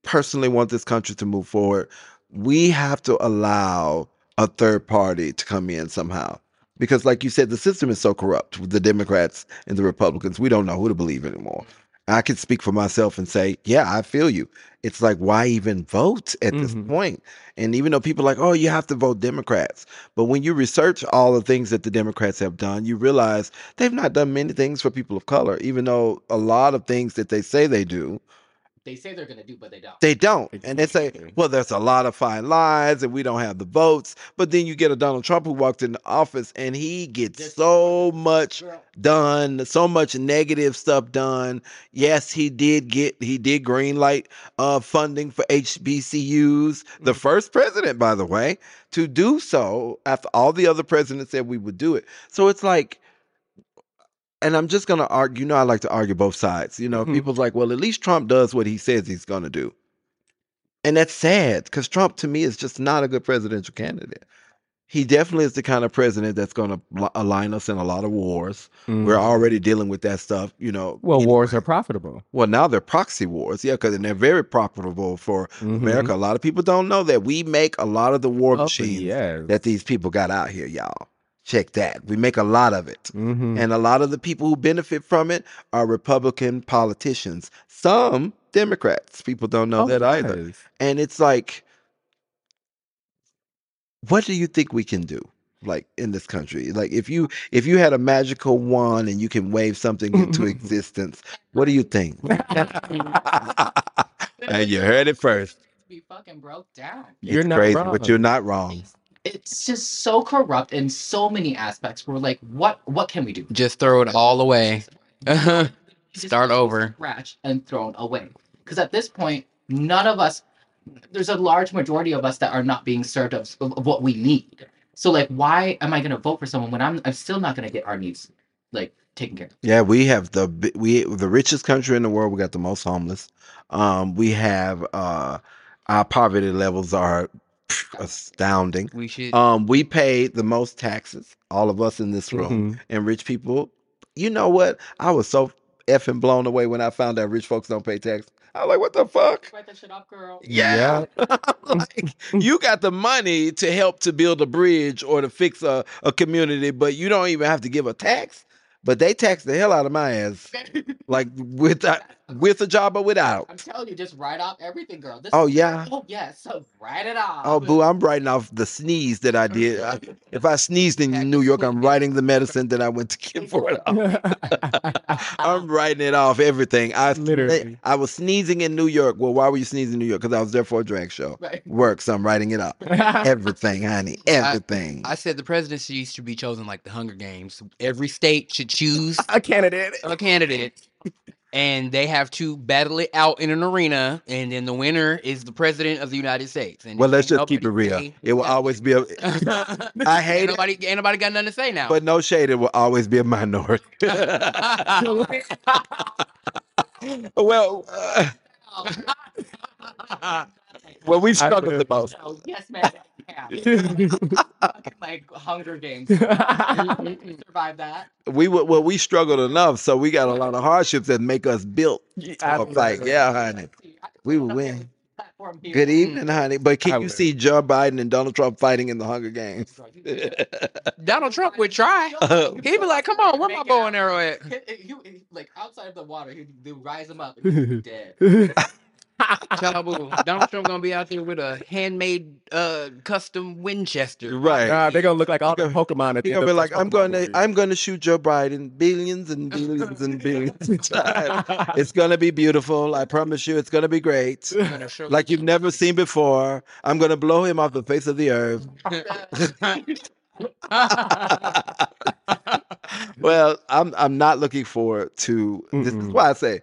personally want this country to move forward, we have to allow a third party to come in somehow. Because like you said, the system is so corrupt with the Democrats and the Republicans. We don't know who to believe anymore. I can speak for myself and say, yeah, I feel you. It's like, why even vote at this Mhm. point? And even though people are like, oh, you have to vote Democrats. But when you research all the things that the Democrats have done, you realize they've not done many things for people of color, even though a lot of things that they say they do, They say they're gonna do, but they don't. they don't. And they say, well, there's a lot of fine lines and we don't have the votes. But then you get a Donald Trump who walked into office and he gets Just- so much Girl, done, so much negative stuff done. Yes, he did get he did green light uh funding for HBCUs. The Mhm. first president, by the way, to do so after all the other presidents said we would do it. So it's like and I'm just gonna argue, you know, I like to argue both sides. You know, Mhm. people's like, well, at least Trump does what he says he's gonna do. And that's sad because Trump to me is just not a good presidential candidate. He definitely is the kind of president that's going to align us in a lot of wars. We're Mhm. already dealing with that stuff, you know. well, anyway. wars are profitable. Well, now they're proxy wars, yeah, because they're very profitable for Mhm. America. A lot of people don't know that we make a lot of the war Oh, machines that these people got out here, y'all. Check that. We make a lot of it. Mhm. And a lot of the people who benefit from it are Republican politicians. Some Democrats. People don't know Oh, that either. yes. And it's like, what do you think we can do? Like in this country, like if you if you had a magical wand and you can wave something into existence, what do you think? and you heard it first. be fucking broke down. You're it's not crazy, wrong. but you're not wrong. It's, it's just so corrupt in so many aspects. We're like, what what can we do? Just throw it all away. Uh-huh. Start over. Scratch and thrown away. Because at this point, none of us. There's a large majority of us that are not being served of, of what we need. So like, why am I going to vote for someone when I'm I'm still not going to get our needs like taken care of? Yeah, we have the we the richest country in the world. We got the most homeless. Um, we have uh, our poverty levels are pff, astounding. We should. Um, we pay the most taxes, all of us in this room, Mhm. and rich people. You know what? I was so effing blown away when I found out rich folks don't pay tax. I was like, what the fuck? Write that shit up, girl. Yeah. like, you got the money to help to build a bridge or to fix a, a community, but you don't even have to give a tax. But they tax the hell out of my ass, like with a, with a job or without. I'm telling you, just write off everything, girl. This Oh yeah. Oh yes, so write it off. Oh boo, I'm writing off the sneeze that I did. I- if I sneezed in New York, I'm writing the medicine that I went to get for it. off. I'm writing it off. Everything. I eh, Literally. I was sneezing in New York. Well, why were you sneezing in New York? Because I was there for a drag show. Right. Work. So I'm writing it up. Everything, honey. Everything. I said the presidency used to be chosen like the Hunger Games. Every state should choose a candidate. a candidate, and they have to battle it out in an arena, and then the winner is the president of the United States. And well, let's just keep it real. say- It will always be a, I hate ain't it. nobody, ain't nobody got nothing to say now. but no shade. It will always be a minority. well, uh, well, we struggled feel the most. Yes, man. Yeah. Fucking, like Hunger Games. Survive that. We were well, we struggled enough, so we got a lot of hardships that make us built. So it's like, yeah, honey. We will win. Good mm. evening, honey. But can I you will. see Joe Biden and Donald Trump fighting in the Hunger Games? Donald Trump would try. He'd be like, "Come on, where my make it bow and arrow at?" He- he- he- like outside of the water, he'd they would rise him up and he'd be dead. Trouble. Donald Trump gonna be out there with a handmade, uh, custom Winchester. right. Uh, they're gonna look like all the Pokemon at the end gonna be like, those I'm going to, movies. I'm going to shoot Joe Biden billions and billions and billions of times. It's gonna be beautiful. I promise you, it's gonna be great. Gonna Like you've never seen before. I'm gonna blow him off the face of the earth. well, I'm I'm not looking forward to this is Mm-mm. why I say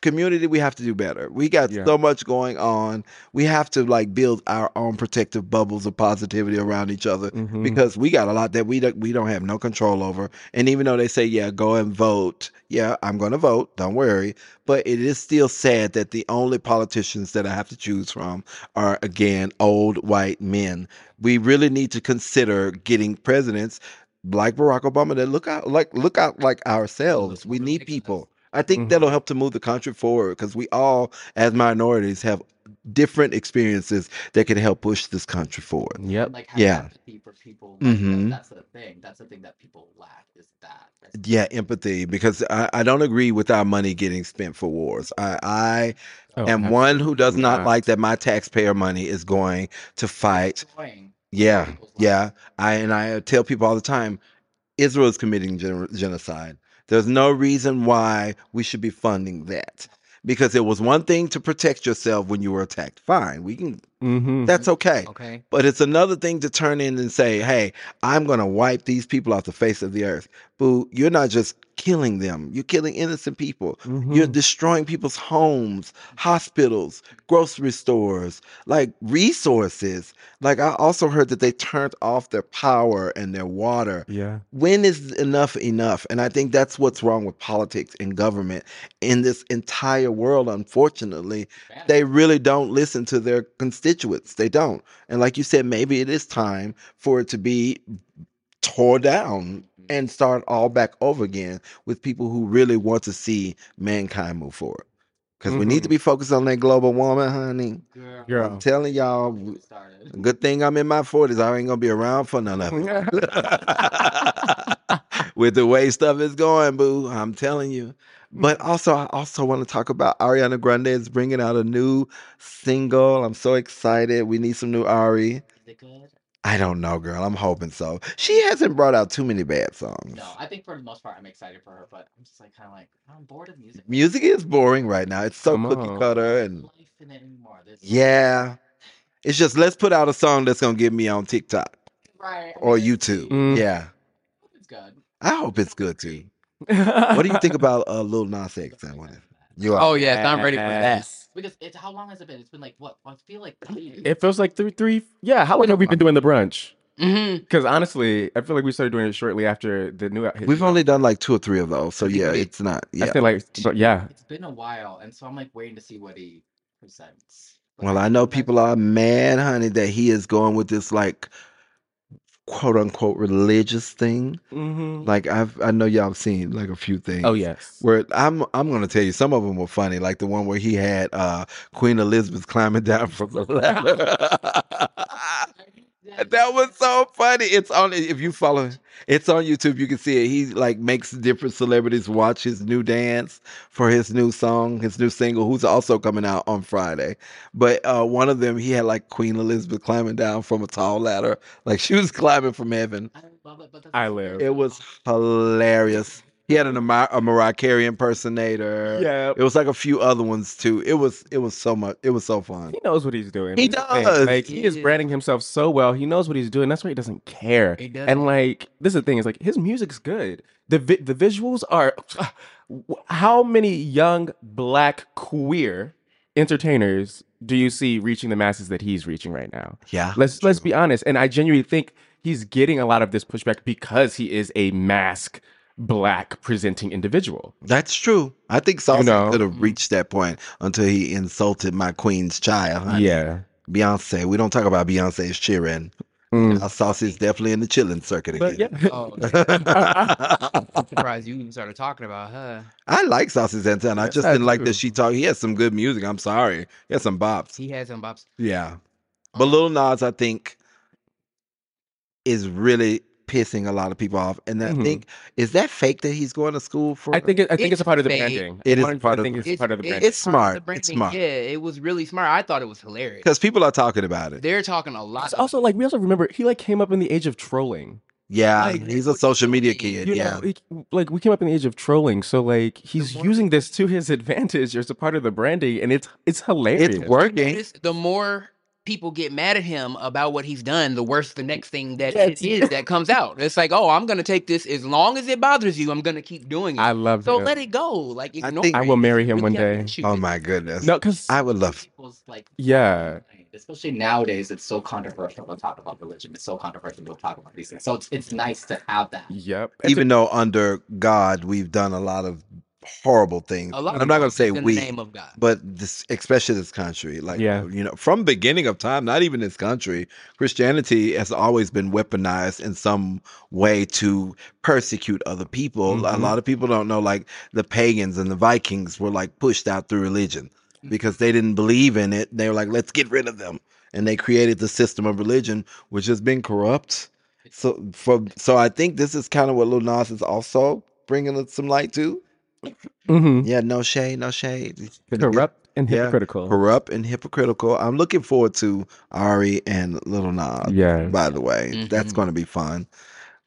community we have to do better. We got Yeah. so much going on. We have to like build our own protective bubbles of positivity around each other Mhm. because we got a lot that we don't we don't have no control over. And even though they say yeah, go and vote. Yeah, I'm going to vote. Don't worry. But it is still sad that the only politicians that I have to choose from are again old white men. We really need to consider getting presidents like Barack Obama that look out like look out like ourselves. We need people. I think Mhm. that'll help to move the country forward because we all, as minorities, have different experiences that can help push this country forward. Yep. like have Yeah. empathy for people. Like, that- Mhm. That's the thing. That's the thing that people lack is that. That's- Yeah, empathy because I, I don't agree with our money getting spent for wars. I, I Oh, am one who does absolutely not not. like that my taxpayer money is going to fight. Yeah, yeah. I and I tell people all the time, Israel is committing gen- genocide. There's no reason why we should be funding that. Because it was one thing to protect yourself when you were attacked. Fine, we can. Mhm. That's okay. Okay. But it's another thing to turn in and say, "Hey, I'm going to wipe these people off the face of the earth." Boo, you're not just killing them; you're killing innocent people. You're Mhm. destroying people's homes, hospitals, grocery stores, like resources. Like I also heard that they turned off their power and their water. Yeah. When is enough enough? And I think that's what's wrong with politics and government in this entire world. Unfortunately, they really don't listen to their constituents. They don't. And like you said, maybe it is time for it to be tore down and start all back over again with people who really want to see mankind move forward. Because we need to be focused on that global warming, honey. Girl, Girl. I'm telling y'all, good thing I'm in my 40s. I ain't gonna be around for none of it. with the way stuff is going, boo. I'm telling you. But also, I also want to talk about Ariana Grande is bringing out a new single. I'm so excited. We need some new Ari. Is it good? I don't know, girl. I'm hoping so. She hasn't brought out too many bad songs. No, I think for the most part I'm excited for her, but I'm just like kind of like I'm bored of music. Music is boring right now. It's so Come cookie on. cutter and life in it anymore. There's yeah. It's just let's put out a song that's gonna get me on TikTok right or mean, YouTube. Mm. Yeah. It's good. I hope it's good too. What do you think about uh, Lil Nas X? I wonder. You are. Oh yes, I'm ready for that. Because it's how long has it been? It's been like what? I feel like three It feels like three, three. Yeah. How long have we been doing the brunch? hmm Because honestly, I feel like we started doing it shortly after the new. hit. We've only done like two or three of those, so yeah, it's not. I feel like, but yeah. It's been a while, and so I'm like waiting to see what he presents. But Well, I know people are mad, honey, that he is going with this like quote unquote religious thing. Mm-hmm. Like I've I know y'all have seen like a few things. Oh yes. Where I'm I'm gonna tell you some of them were funny, like the one where he had uh Queen Elizabeth climbing down from the ladder. that was so funny. It's on if you follow it's on YouTube, you can see it. He like makes different celebrities watch his new dance for his new song, his new single, who's also coming out on Friday. But uh one of them he had like Queen Elizabeth climbing down from a tall ladder, like she was climbing from heaven. I love it, but I live. It was hilarious. He had an a Mariah Carey impersonator. Yeah. It was like a few other ones too. It was it was so much. It was so fun. He knows what he's doing. He does. Like he is branding himself so well. He knows what he's doing. That's why he doesn't care. He does. And like this is the thing is like his music's good. The vi- the visuals are. How many young black queer entertainers do you see reaching the masses that he's reaching right now? Yeah. Let's let's be honest. And I genuinely think he's getting a lot of this pushback because he is a mask black presenting individual. That's true. I think Saucy know. could have reached that point until he insulted my queen's child. honey. Yeah. Beyonce. We don't talk about Beyonce's cheering. Mm. Now, Saucy's definitely in the chilling circuit But again. yeah. Oh, I'm surprised you even started talking about her. I like Saucy Santana. I just I didn't like do. that she talked. He has some good music. I'm sorry. He has some bops. He has some bops. Yeah. But Lil Nas, I think, is really pissing a lot of people off. And I Mhm. think is that fake that he's going to school for? I think it, I think it's, It's a part of the fake. branding. It is One- part of- think it's, part of the branding. It's smart. the It's smart. Yeah, it was really smart. I thought it was hilarious. because people are talking about it. They're talking a lot. Also like we also remember he like came up in the age of trolling. Yeah, Like, he's a social media kid. You yeah. know, he- like we came up in the age of trolling, so like he's more- using this to his advantage as a part of the branding, and it's it's hilarious. It's working. The more people get mad at him about what he's done, the worse the next thing that Yes. it is that comes out. It's like, oh, I'm gonna take this as long as it bothers you. I'm gonna keep doing it. I love so him. let it go. Like I ignore think- I will marry him one day. Oh my goodness. No, because I would love. People's like Yeah. especially nowadays, it's so controversial to talk about religion. It's so controversial to talk about these things. So it's it's nice to have that. Yep. It's a- Even though under God we've done a lot of horrible things. A lot I'm not going to say in the we, name of God. but this, especially this country, like Yeah. you know, from beginning of time, not even this country, Christianity has always been weaponized in some way to persecute other people. A Mhm. lot of people don't know, like the pagans and the Vikings were like pushed out through religion because they didn't believe in it. They were like, let's get rid of them, and they created the system of religion, which has been corrupt. So for so I think this is kind of what Lil Nas is also bringing some light to. Mhm. Yeah, no shade, no shade. He's gonna get corrupt and Yeah. hypocritical. corrupt and hypocritical. I'm looking forward to Ari and Little Nas. Yeah. By the way, that's Mhm. going to be fun.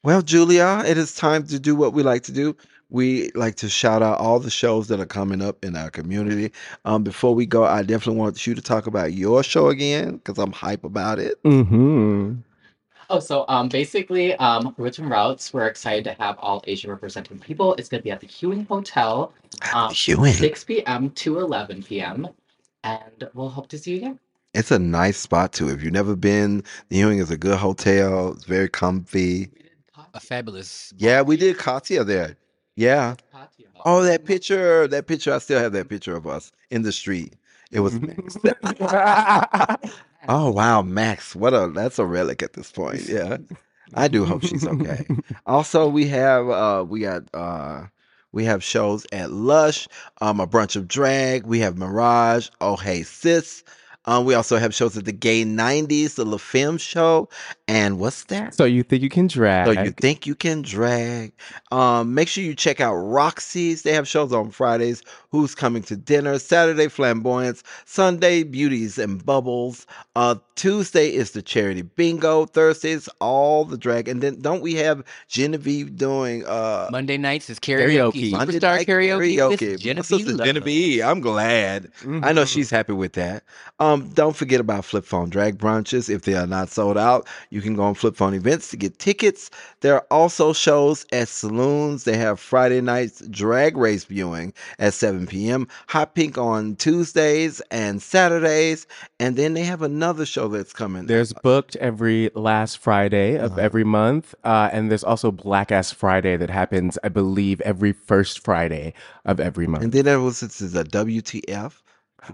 Well, Julia, it is time to do what we like to do. We like to shout out all the shows that are coming up in our community. Um, before we go, I definitely want you to talk about your show again because I'm hype about it. Mm-hmm. Oh, so um, basically, um, Roots and Routes, we're excited to have all Asian representing people. It's going to be at the Hewing Hotel, um, Hewing. 6 p.m. to 11 p.m. And we'll hope to see you again. It's a nice spot too. If you've never been, the Hewing is a good hotel. It's very comfy. A fabulous. Yeah, we did Katya there. Yeah. Oh, that picture, that picture, I still have that picture of us in the street. It was Max. oh wow, Max. What a that's a relic at this point. Yeah. I do hope she's okay. Also, we have uh we got uh we have shows at Lush, um, a brunch of drag. We have Mirage. Oh hey sis. Um, we also have shows at the Gay 90s, the La Femme show, and what's that? So you think you can drag? So you think you can drag? Um, make sure you check out Roxy's. They have shows on Fridays. Who's coming to dinner? Saturday Flamboyance. Sunday Beauties and Bubbles. Uh, Tuesday is the charity bingo. Thursdays all the drag. And then don't we have Genevieve doing uh Monday nights is karaoke. Karaoke. Monday Superstar night karaoke. with My Genevieve. Genevieve. I'm glad. I know Mhm. she's happy with that. Um, don't forget about Flip Phone Drag Brunches. If they are not sold out, you can go on Flip Phone Events to get tickets. There are also shows at saloons. They have Friday nights drag race viewing at 7 p.m. Hot Pink on Tuesdays and Saturdays. And then they have another show that's coming. There's booked every last Friday of Uh-huh. every month, uh, and there's also Black Ass Friday that happens, I believe, every first Friday of every month. and then there was this is a WTF.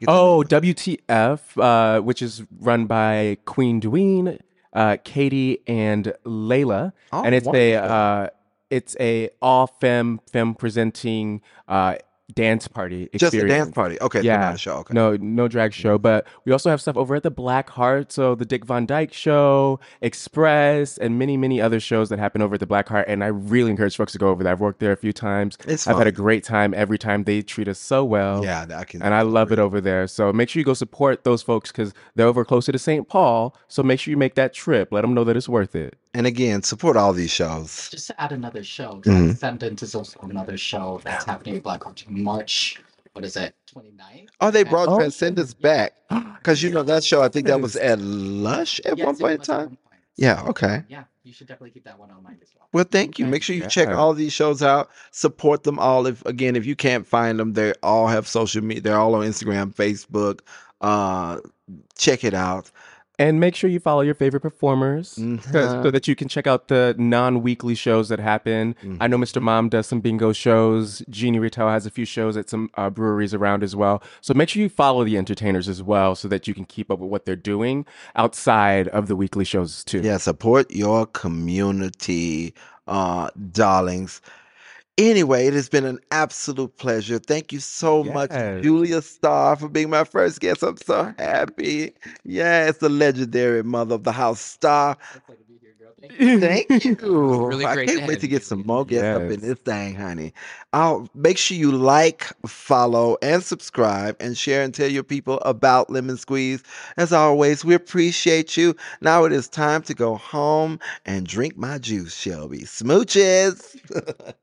Oh. WTF, uh, which is run by Queen Dween, uh, Katie, and Layla, Oh, and it's a uh, it's a all femme femme presenting uh, dance party just a dance party. Okay, Yeah. not a show. Okay. No, no drag show, but we also have stuff over at the Black Hart. So the Dick Van Dyke Show, Express, and many, many other shows that happen over at the Black Hart. And I really encourage folks to go over there. I've worked there a few times. It's I've had a great time every time. They treat us so well. Yeah, I can. And I love it over there. So make sure you go support those folks because they're over closer to St. Paul. So make sure you make that trip. Let them know that it's worth it. And again, support all these shows. Just to add another show. Transcendent is also another show that's happening at Black Hart in March. What is it? 29th? Oh, they brought Oh. Transcendence back because you know that show. I think that was at Lush at Yes, one point in time. point. Yeah. Okay. Yeah, you should definitely keep that one on mind as well. Well, thank you. Okay. Make sure you check all these shows out. Support them all. If again, if you can't find them, they all have social media. They're all on Instagram, Facebook. Uh, check it out. And make sure you follow your favorite performers Mhm. so that you can check out the non-weekly shows that happen. I know Mr. Mom does some bingo shows. Jeannie Rittel has a few shows at some uh, breweries around as well. So make sure you follow the entertainers as well so that you can keep up with what they're doing outside of the weekly shows too. Yeah, support your community, uh, darlings. Anyway, it has been an absolute pleasure. Thank you so much, Julia Starr, for being my first guest. I'm so happy. Yes, the legendary mother of the house Starr. Thank you. really I can't to wait to get some Julia. more guests up in this thing, honey. I'll make sure you like, follow, and subscribe and share and tell your people about Lemon Squeeze. As always, we appreciate you. Now it is time to go home and drink my juice, Shelby. Smooches.